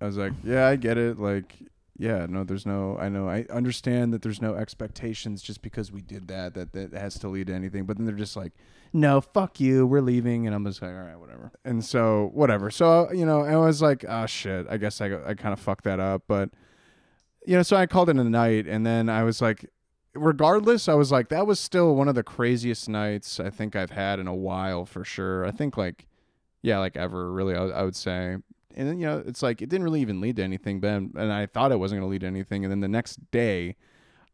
I was like, yeah, I get it. Like, yeah, no, there's no. I know. I understand that there's no expectations just because we did that. That that has to lead to anything. But then they're just like, no, fuck you. We're leaving, and I'm just like, all right, whatever. And so whatever. So you know, I was like, oh shit. I guess I I kind of fucked that up, but. You know, so I called it a night, and then I was like, regardless, I was like, that was still one of the craziest nights I think I've had in a while for sure. I think like, yeah, like ever really, I, I would say. And then, you know, it's like it didn't really even lead to anything, Ben. And I thought it wasn't going to lead to anything. And then the next day,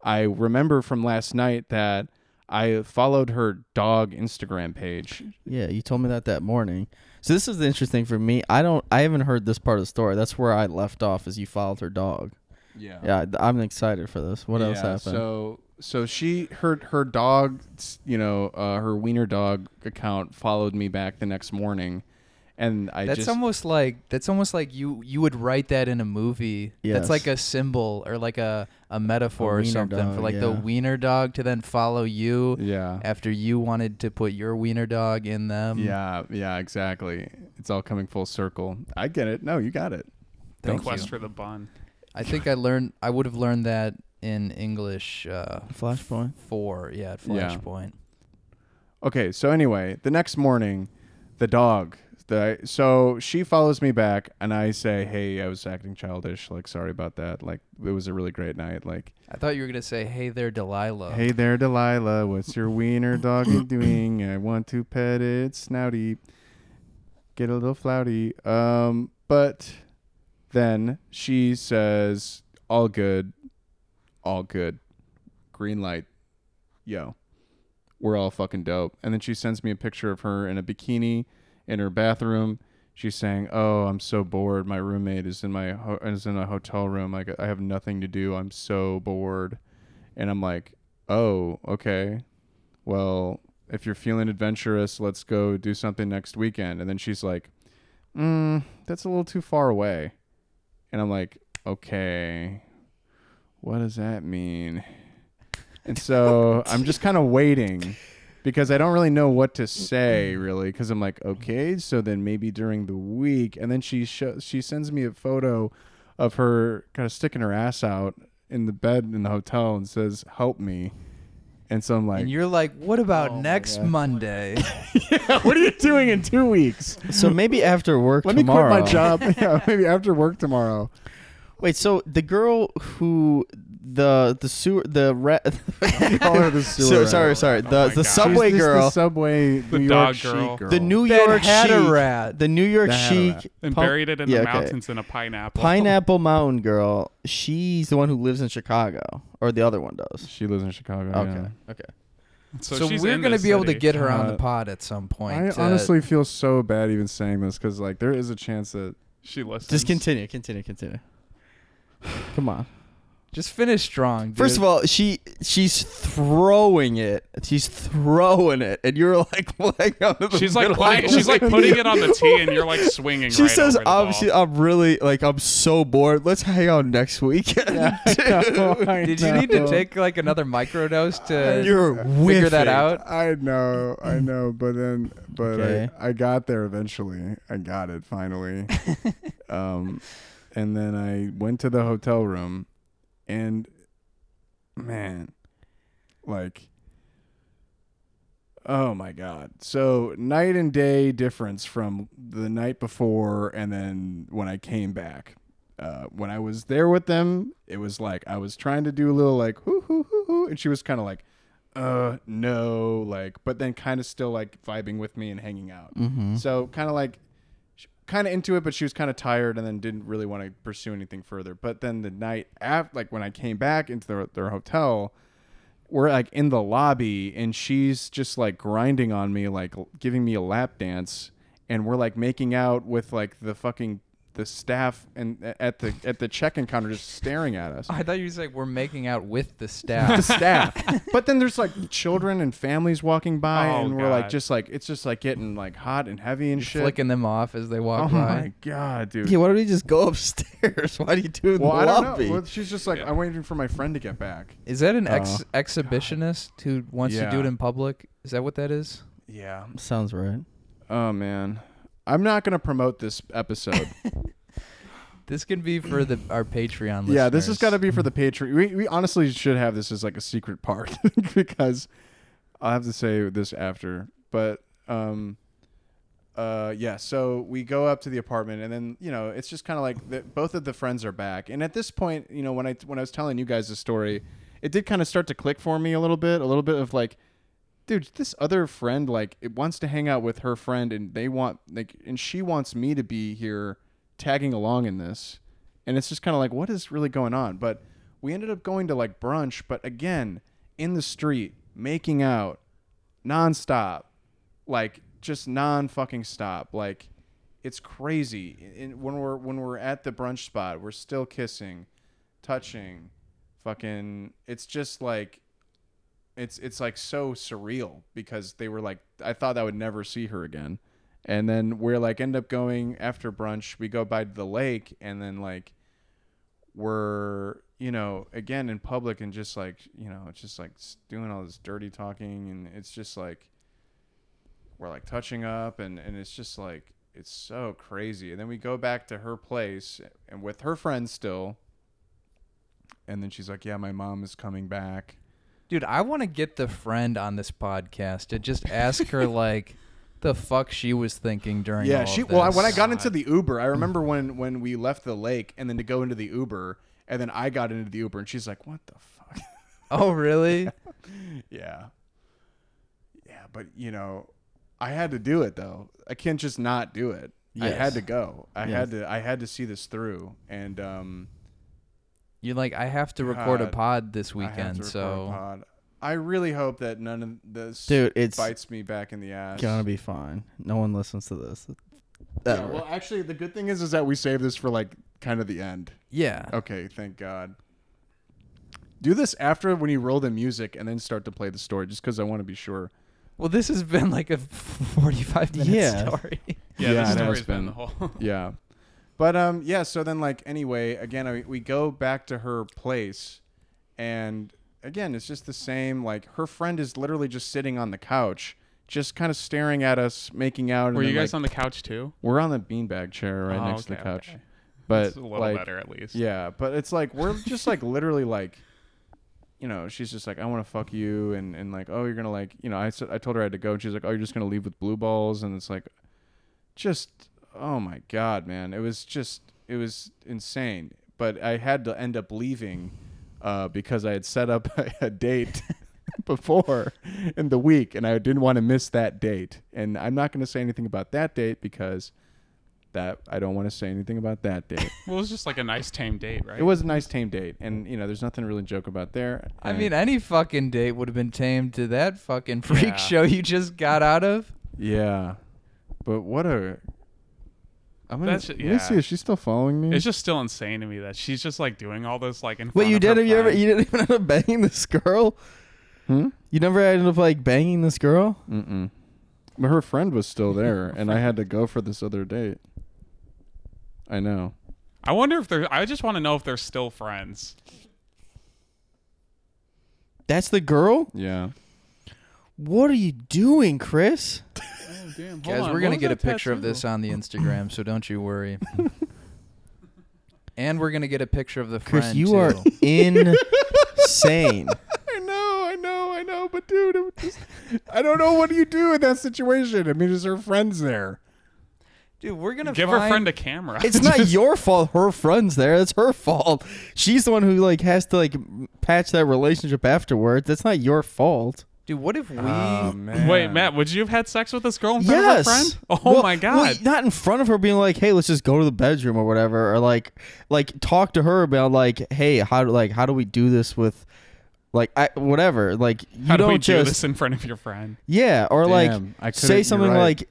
I remember from last night that I followed her dog Instagram page. Yeah, you told me that that morning. So this is the interesting for me. I don't. I haven't heard this part of the story. That's where I left off. Is you followed her dog. Yeah. Yeah, I'm excited for this. What else happened? So so she her her dog, you know, uh, her wiener dog account followed me back the next morning, and I that's just almost like that's almost like you you would write that in a movie. Yes. That's like a symbol or like a a metaphor or wiener something for dog, like the wiener dog to then follow you yeah. after you wanted to put your wiener dog in them. Yeah, yeah, exactly. It's all coming full circle. I get it. No, you got it. The Thank quest you. for the bun. I think I learned I would have learned that in English uh Flashpoint. four, yeah, at Yeah. Flashpoint. Okay, so anyway, the next morning, the dog. The so she follows me back, and I say, "Hey, I was acting childish. Like, sorry about that. Like, it was a really great night. Like, I thought you were gonna say, "Hey there, Delilah." hey there, Delilah. What's your wiener doggy doing? I want to pet it, snouty. Get a little flouty. Um, but then she says, "All good, all good. Green light. Yo, we're all fucking dope." And then she sends me a picture of her in a bikini in her bathroom. She's saying, "Oh, I'm so bored. My roommate is in my ho- is in a hotel room. Like I have nothing to do. I'm so bored." And I'm like, "Oh, okay. Well, if you're feeling adventurous, let's go do something next weekend." And then she's like, mm, "That's a little too far away." And I'm like, "Okay. What does that mean?" And so I'm just kind of waiting because I don't really know what to say really because I'm like, okay, so then maybe during the week, and then she sho- she sends me a photo of her kind of sticking her ass out in the bed in the hotel and says, "Help me." And so I'm like, and you're like, "What about Oh next God. Monday?" "What are you doing in two weeks? So maybe after work Let me quit my job. yeah, maybe after work tomorrow." Wait, so the girl who the the sewer the rat Call her the sewer so, rat. sorry, sorry. Oh The my the God. subway She's just girl, the subway The New dog York chic girl. girl. the New That York had a chic, rat. the New York That had a chic rat. and pump- buried it in yeah, the okay. mountains in a pineapple. Pineapple Mountain girl. She's the one who lives in Chicago, or the other one does. She lives in Chicago. Okay, yeah. okay. So, So, she's we're in gonna this be able to city. get her on the Uh, pod at some point. I to- honestly feel so bad even saying this because like there is a chance that She listens. Just continue, continue, continue. Come on. just finish strong. Dude. First of all, she she's throwing it. She's throwing it, and you're like, well, on the She's like middle. putting, she's like putting it on the tee, and you're like swinging. She right says, over the "I'm ball. she, I'm really like I'm so bored. Let's hang out next weekend." Did you need to take like another microdose to You're figure that out? I know, I know, but then, but Okay. I, I got there eventually. I got it finally. um, and then I went to the hotel room, and man, like, oh my god! So night and day difference from the night before, and then when I came back. Uh, when I was there with them, it was like I was trying to do a little like hoo hoo hoo hoo, and she was kind of like, uh no like but then kind of still like vibing with me and hanging out Mm-hmm. so kind of like kind of into it but she was kind of tired and then didn't really want to pursue anything further. But then the night after like when i came back into their, their hotel we're like in the lobby and she's just like grinding on me like giving me a lap dance and we're like making out with like the fucking the staff and at the at the check-in counter just staring at us I thought you said we're making out with the staff. the staff. staff. But then there's like children and families walking by, Oh, and we're like just like it's just like getting like hot and heavy and You're shit. flicking them off as they walk oh by. Oh my god, dude. Yeah, why don't we just go upstairs? Why do you do it in well, the I don't lobby? know. Well, she's just like I'm waiting for my friend to get back. Is that an ex- Oh, exhibitionist who wants to do it in public? Is that what that is? Yeah. Sounds right. Oh man, I'm not gonna promote this episode. This can be for the our Patreon listeners. yeah, this has got to be for the Patreon. We we honestly should have this as like a secret part because I'll have to say this after. But um, uh, yeah. So we go up to the apartment, and then you know it's just kind of like the, both of the friends are back. And at this point, you know when I when I was telling you guys the story, it did kind of start to click for me a little bit. A little bit of like. Dude, this other friend like it wants to hang out with her friend, and they want like, and she wants me to be here, tagging along in this. And it's just kind of like what is really going on? But we ended up going to like brunch but again in the street making out nonstop like just non fucking stop. Like it's crazy. And when we're when we're at the brunch spot we're still kissing touching fucking it's just like it's it's like so surreal because they were like I thought I would never see her again. And then we're like end up going after brunch, we go by the lake and then like we're you know again in public and just like you know it's just like doing all this dirty talking and it's just like we're like touching up and and it's just like it's so crazy. And then we go back to her place and with her friends still. And then she's like yeah my mom is coming back Dude, I want to get the friend on this podcast to just ask her like the fuck she was thinking during yeah all she of well I, when i got into the uber i remember when when we left the lake and then to go into the uber and then i got into the uber and she's like what the fuck? Oh, really? yeah. Yeah but you know i had to do it though. I can't just not do it. I had to go. I Yes. had to i had to see this through and um You're like, I have to record a God, pod this I have to weekend, record a so pod. i really hope that none of this Dude, it's bites me back in the ass gonna be fine. No one listens to this. yeah, Ever. well actually the good thing is is that we saved this for like kind of the end yeah. Okay, thank God. Do this after when you roll the music and then start to play the story, just because I want to be sure. Well, this has been like a 45 minute Yeah. story. Yeah, Yeah, the has story's been been. the whole. Yeah, but um, yeah. So then, like, anyway, again, I, we go back to her place, and again, it's just the same. Like, her friend is literally just sitting on the couch, just kind of staring at us, making out. Were you guys on the couch too? We're on the beanbag chair right Oh, next to okay, the couch, okay. but It's a little like, better at least. Yeah, but it's like we're just like literally like, you know, she's just like, I want to fuck you, and and like, oh, you're gonna like, you know, I said I told her I had to go, and she's like, oh, you're just gonna leave with blue balls, and it's like, just, oh my god, man, it was just, it was insane. but I had to end up leaving uh, because I had set up a, date before in the week, and I didn't want to miss that date. And I'm not going to say anything about that date because that I don't want to say anything about that date. Well, it was just like a nice tame date, right? It was a nice tame date, and you know, there's nothing to really joke about there. I And- mean, any fucking date would have been tamed to that fucking freak Yeah. show you just got out of. yeah, but what a. I'm gonna, That's- let me yeah. see. Is she still following me? It's just still insane to me that she's just like doing all this like in front Wait, you of her did? You ever? friend. You didn't even end up banging this girl? hmm? You never ended up like banging this girl? Mm-mm. But her friend was still there, and I had to go for this other date. I know. I wonder if they're. I just want to know if they're still friends. That's the girl. Yeah. What are you doing, Chris? Oh damn! Guys, we're gonna get a picture of this on the Instagram, so don't you worry. and we're gonna get a picture of the Chris, friend you too. are insane. I know, I know, I know, but dude, it was just, I don't know what do you do in that situation. I mean, is her friends there? Dude, we're gonna Give find, her friend a camera. It's not your fault. Her friend's there. It's her fault. She's the one who like has to like patch that relationship afterwards. That's not your fault. Dude, what if we? Oh, man. Wait, Matt, would you have had sex with this girl in front yes. of her friend? Oh Well- my well, god! not in front of her, being like, "Hey, let's just go to the bedroom or whatever," or like, like talk to her about like, "Hey, how do like how do we do this with." Like I, whatever, like you How do don't we do just this in front of your friend? yeah, or like Damn, I couldn't- say something right. like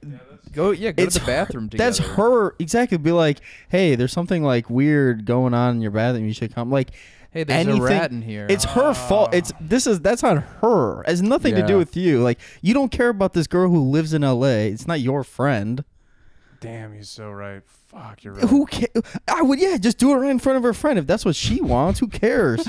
go yeah, go it's to the bathroom her, together. That's her exactly. Be like, hey, there's something like weird going on in your bathroom. You should come. Like, Hey, there's anything- a rat in here. it's her ah. fault. It's this is that's on her. It has nothing to do with you. Like, you don't care about this girl who lives in L.A. It's not your friend. Damn, he's so right. Fuck, you're right. Who ca- I would yeah, just do it right in front of her friend if that's what she wants. Who cares?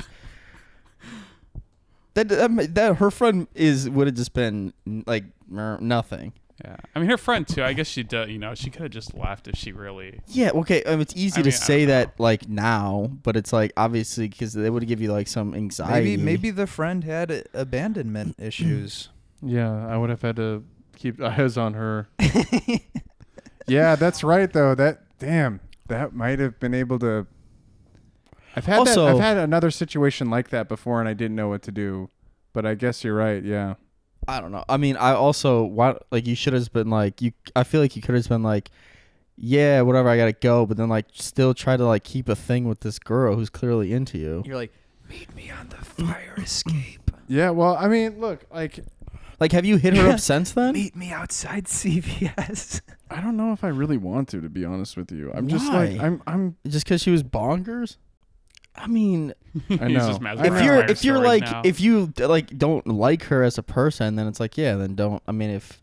that, that that her friend is would have just been like mer- nothing. Yeah, I mean her friend too. I guess she did. You know, she could have just left if she really. Yeah, okay. Um, it's easy I to mean, say don't that like now, but it's like obviously because they would give you like some anxiety. maybe maybe the friend had abandonment issues. Yeah, I would have had to keep eyes on her. yeah, that's right though. That damn, that might have been able to. I've had that, I've had another situation like that before, and I didn't know what to do. But I guess you're right. Yeah. I don't know. I mean, I also what like you should have been like you. I feel like you could have been like, yeah, whatever. I gotta go, but then like still try to like keep a thing with this girl who's clearly into you. You're like, meet me on the fire escape. Yeah. Well, I mean, look, like Like, have you hit her up since then? Meet me outside CVS. I don't know if I really want to, to be honest with you. I'm just like I'm. I'm. Just because she was bonkers? I mean, I know. just I if know. you're by her if you're stories like now. if you like don't like her as a person, then it's like yeah, then don't. I mean, if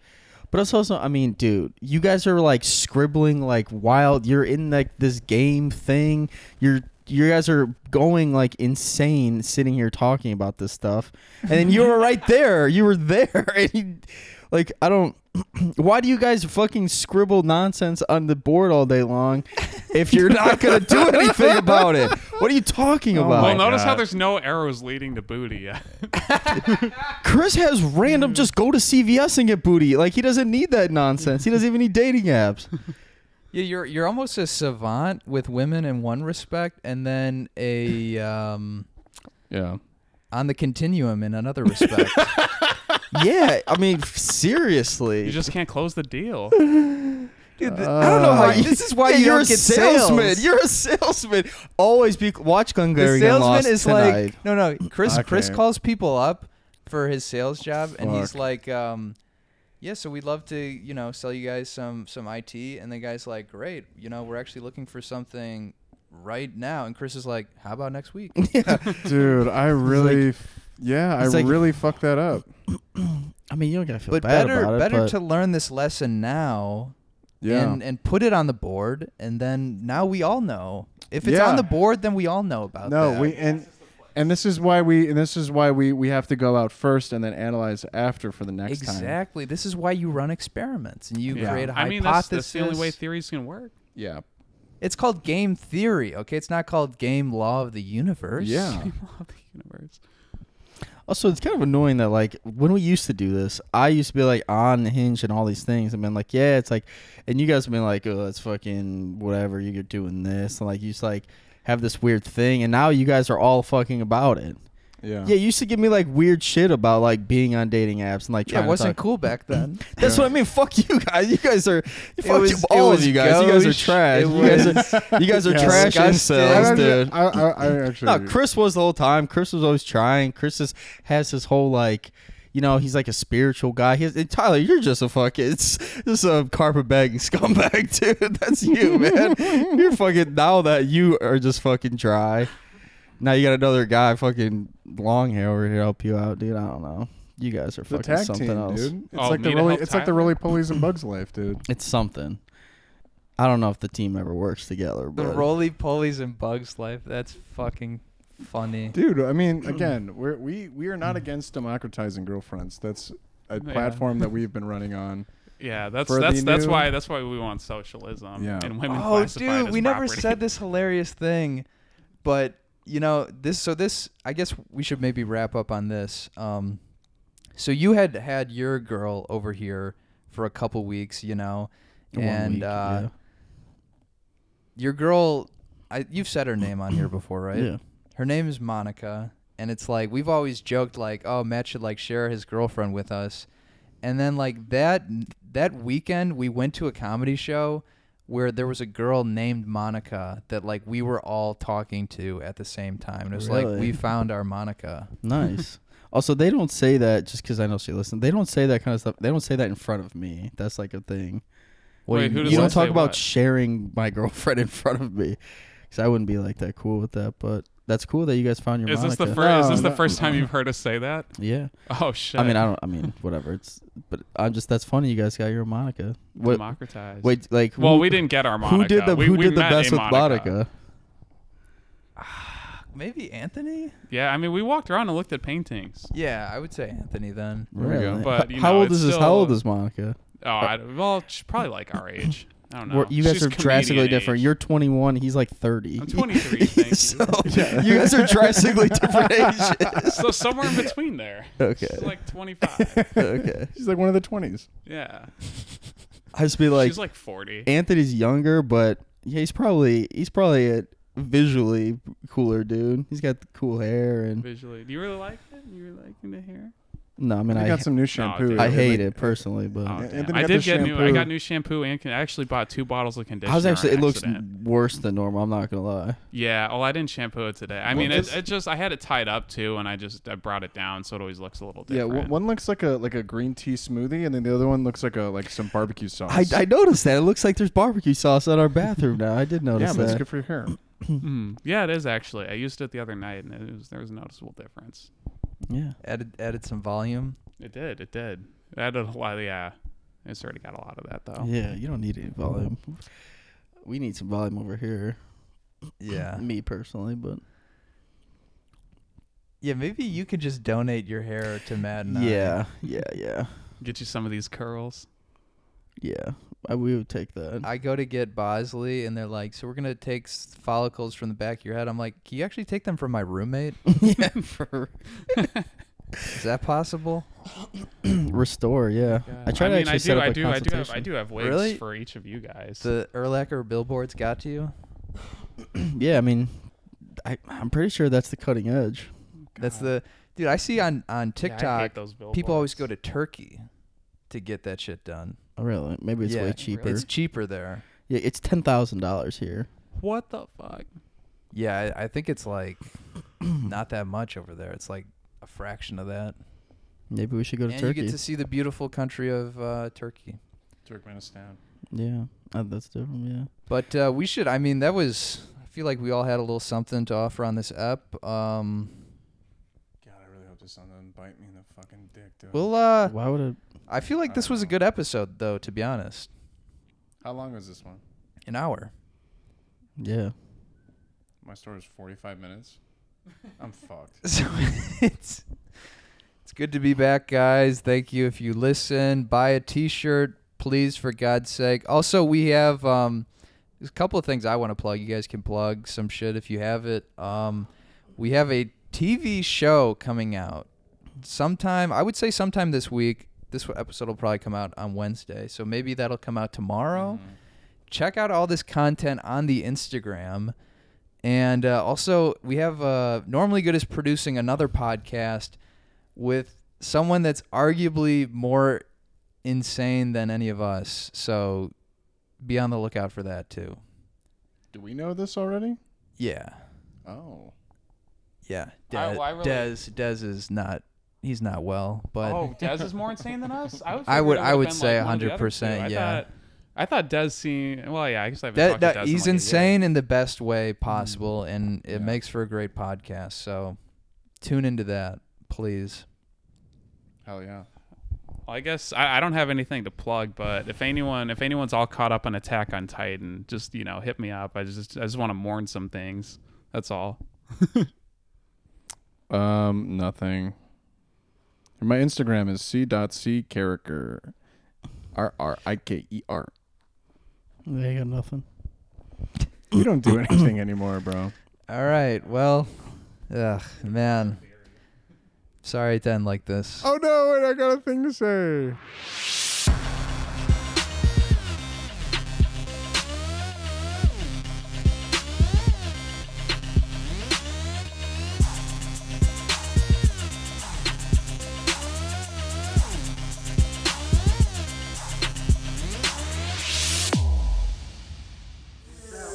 but it's also I mean, dude, you guys are like scribbling like wild. You're in like this game thing. You're you guys are going like insane, sitting here talking about this stuff, and then you were right there. You were there, and you, like I don't. Why do you guys fucking scribble nonsense on the board all day long if you're not gonna do anything about it? What are you talking Oh about? well, my notice how there's no arrows leading to booty yet. Chris has random just go to CVS and get booty. Like he doesn't need that nonsense. He doesn't even need dating apps. Yeah, you're you're almost a savant with women in one respect, and then a um, Yeah. on the continuum in another respect. Yeah, I mean seriously. you just can't close the deal. Dude, th- I don't know how Uh, you, this is why yeah, you you're don't a get salesman. sales. You're a salesman. Always be watch the Glengarry salesman Lost is tonight. like no no chris chris Okay. calls people up for his sales job and he's Fuck. like um yeah so we'd love to you know sell you guys some some it and the guy's like great you know we're actually looking for something right now and chris is like how about next week Dude, I really. F- yeah, I it's like- really fucked that up. I mean, you don't gotta feel but bad better about it. better but to learn this lesson now Yeah. and and put it on the board and then now we all know if it's Yeah. on the board then we all know about that. no, that. we and and this is why we and this is why we we have to go out first and then analyze after for the next time. exactly this is why you run experiments and you Yeah. create a I mean, that's, hypothesis that's the only way theories can work. Yeah. It's called game theory, okay? It's not called game law of the universe. Yeah. Law of the universe. Also, it's kind of annoying that like when we used to do this, I used to be like on the Hinge and all these things, and been like, yeah, it's like, and you guys have been like, oh, it's fucking whatever, you're doing this, and like you just like have this weird thing, and now you guys are all fucking about it. Yeah. Yeah, you used to give me like weird shit about like being on dating apps and like Yeah, it wasn't to talk. cool back then. That's what I mean. Fuck you guys. You guys are fuck was- you, it all of was you guys. You guys are gauche. trash. It You guys are you guys are Yeah. trash disgusting. I, incels, actually- dude. I, I, I actually. No, Chris was the whole time. Chris was always trying. Chris is, has his whole like, you know, he's like a spiritual guy. He's, and Tyler, you're just a fucking, it's just a carpet bagging scumbag, dude. That's you, man. you're fucking now that you are just fucking dry. Now you got another guy, fucking long hair over here, help you out, dude. I don't know. You guys are the fucking tag something team, else. dude. It's Oh, like the me to really, help it's like the Tyler? roly polies and bugs life, dude. It's something. I don't know if the team ever works together, but the but roly polies and bugs life. That's fucking funny. Dude, I mean, again, we're, we we are not against democratizing girlfriends. That's a Yeah. platform that we've been running on. Yeah, that's For the that's that's new- why that's why we want socialism Yeah. and women Oh, classified dude, as we never property. said this hilarious thing, but you know this. So this, I guess we should maybe wrap up on this. Um, so you had had your girl over here for a couple weeks, you know, One and week, uh, yeah. your girl, I you've said her name on here before, right? yeah. Her name is Monica, and it's like we've always joked like, oh, Matt should like share his girlfriend with us, and then like that that weekend we went to a comedy show where there was a girl named Monica that like we were all talking to at the same time. And it was like we found our Monica. Nice. also, they don't say that just because I know she listens. They don't say that kind of stuff. They don't say that in front of me. That's like a thing. What do Wait, you, who you does don't that talk about what? sharing my girlfriend in front of me, because I wouldn't be like that cool with that. But that's cool that you guys found your Is this Monica. the first? is No, this the no. first time you've heard us say that? Yeah. Oh shit! I mean, I don't. I mean, whatever. It's. But I'm just. That's funny. You guys got your Monica. What? democratized. Wait. Like. Well, we didn't get our Monica. Who did the we, Who we did the met best a with Monica? Ah, maybe Anthony? Yeah, I mean, we walked around and looked at paintings. Yeah, I would say Anthony then. There we go. But, H- you how know, old it's is this? How still- old is Monica? Oh, I, well, she's probably like our age. I don't know. We're- you guys She's are drastically comedian different. age. You're 21. He's like 30. I'm 23, thank you. Yeah. you guys are drastically different ages. so somewhere in between there. Okay. She's like 25. okay. She's like one of the twenties. Yeah. I just be like, She's like 40. Anthony's younger, but yeah, he's probably he's probably a visually cooler dude. He's got the cool hair and Visually, do you really like it? You really liking the hair? No, I mean I I got some new shampoo. dude. I hate it personally, but Oh, damn. Anthony I got did the get new. I shampoo. got new shampoo and con- I actually bought two bottles of conditioner. I was actually it on looks accident. worse than normal. I'm not gonna lie. Yeah. Well, I didn't shampoo it today. I Well, mean, it, it just I had it tied up too, and I just I brought it down so it always looks a little Yeah, different. one one looks like a like a green tea smoothie, and then the other one looks like a like some barbecue sauce. I, I noticed that it looks like there's barbecue sauce in our bathroom now. I did yeah, notice but it's that. good for your hair. Mm, yeah, it is actually. I used it the other night, and it was there was a noticeable difference. Yeah. Added added some volume. It did. It did. It added a lot. Of, Yeah, it's already got a lot of that though. Yeah, you don't need any volume. We need some volume over here. Yeah. Me personally, but Yeah, maybe you could just donate your hair to Matt and I. yeah, yeah, yeah, Get you some of these curls. yeah. I, we would take that. I go to get Bosley, and they're like, "So we're gonna take s- follicles from the back of your head." I'm like, "Can you actually take them from my roommate? yeah, for Is that possible?" restore. Yeah, oh I try to mean, actually I set do. up I a do. I do have. I consultation. do have wigs Really? for each of you guys. The Erlacher billboards got to you. Yeah, I mean, I I'm pretty sure that's the cutting edge. That's God. the dude I see on on Yeah, I hate TikTok. those people always go billboards. to Turkey to get that shit done. Oh, really? Maybe it's yeah, way cheaper. It's cheaper there. yeah, it's ten thousand dollars here. What the fuck? Yeah, I, I think it's like not that much over there. It's like a fraction of that. Maybe we should go to and Turkey. you get to see the beautiful country of uh, Turkey. Turkmenistan. yeah, uh, that's different. Yeah. But uh, we should. I mean, that was. I feel like we all had a little something to offer on this app. Um, God, I really hope this sun doesn't bite me in the fucking dick, dude. we'll. Uh, Why would it? I feel like this was a good episode, though. To be honest, How long was this one? an hour. Yeah. My story is 45 minutes. I'm fucked. So it's it's good to be back, guys. Thank you if you listen. Buy a T-shirt, please, for God's sake. Also, we have um, there's a couple of things I want to plug. You guys can plug some shit if you have it. Um, we have a TV show coming out sometime. I would say sometime this week. This episode will probably come out on Wednesday, so maybe that'll come out tomorrow Mm. check out all this content on the Instagram And uh, also, we have uh, Normally Good is producing another podcast with someone that's arguably more insane than any of us. So be on the lookout for that too. Do we know this already? Yeah. Oh. Yeah. I- Dez, I really- Dez, Dez is not. He's not well, but oh, Dez is more insane than us. I would. I would- I would've would been, say like, one of the other 100%, I yeah. Thought, I thought Dez seemed. Well, yeah. I guess I haven't that, talked that to Dez he's in like a year. insane in the best way possible, and it Yeah. makes for a great podcast. So tune into that, please. Hell yeah. Well, I guess I, I don't have anything to plug, but if anyone if anyone's all caught up on Attack on Titan, just you know hit me up. I just I just want to mourn some things. That's all. Um, nothing. My Instagram is c.c character. R R I K E R. They got nothing. You don't do anything anymore, bro. All right. Well, ugh, man. Sorry to end like this. Oh no, wait, I got a thing to say.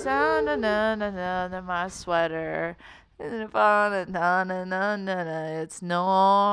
Na na na my sweater. It's normally